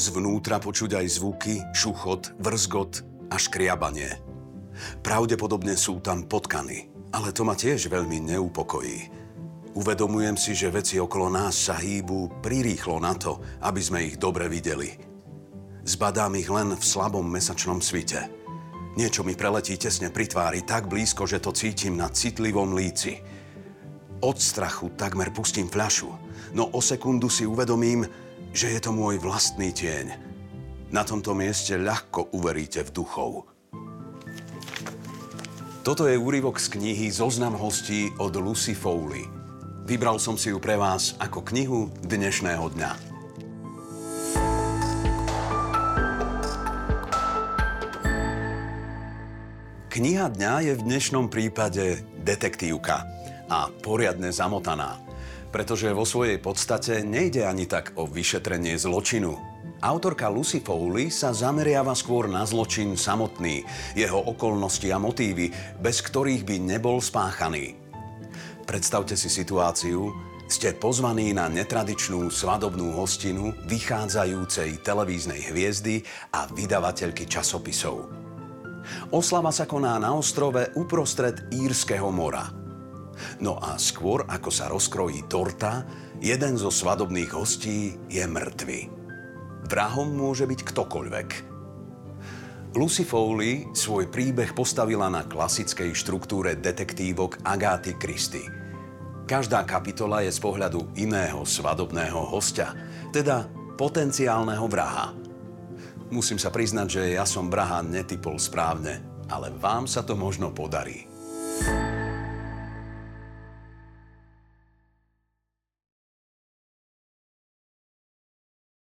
Zvnútra počuť aj zvuky, šuchot, vrzgot a škriabanie. Pravdepodobne sú tam potkany, ale to ma tiež veľmi neupokojí. Uvedomujem si, že veci okolo nás sa hýbu prirýchlo na to, aby sme ich dobre videli. Zbadám ich len v slabom mesačnom svite. Niečo mi preletí tesne pri tvári tak blízko, že to cítim na citlivom líci. Od strachu takmer pustím fľašu, no o sekundu si uvedomím, že je to môj vlastný tieň. Na tomto mieste ľahko uveríte v duchov. Toto je úryvok z knihy Zoznam hostí od Lucy Foley. Vybral som si ju pre vás ako knihu dnešného dňa. Kniha dňa je v dnešnom prípade detektívka a poriadne zamotaná, pretože vo svojej podstate nejde ani tak o vyšetrenie zločinu. Autorka Lucy Foley sa zameriava skôr na zločin samotný, jeho okolnosti a motívy, bez ktorých by nebol spáchaný. Predstavte si situáciu, ste pozvaní na netradičnú svadobnú hostinu vychádzajúcej televíznej hviezdy a vydavateľky časopisov. Oslava sa koná na ostrove uprostred Írskeho mora. No a skôr, ako sa rozkrojí torta, jeden zo svadobných hostí je mŕtvy. Vrahom môže byť ktokoľvek. Lucy Foley svoj príbeh postavila na klasickej štruktúre detektívok Agáty Christie. Každá kapitola je z pohľadu iného svadobného hostia, teda potenciálneho vraha. Musím sa priznať, že ja som vraha netypol správne, ale vám sa to možno podarí.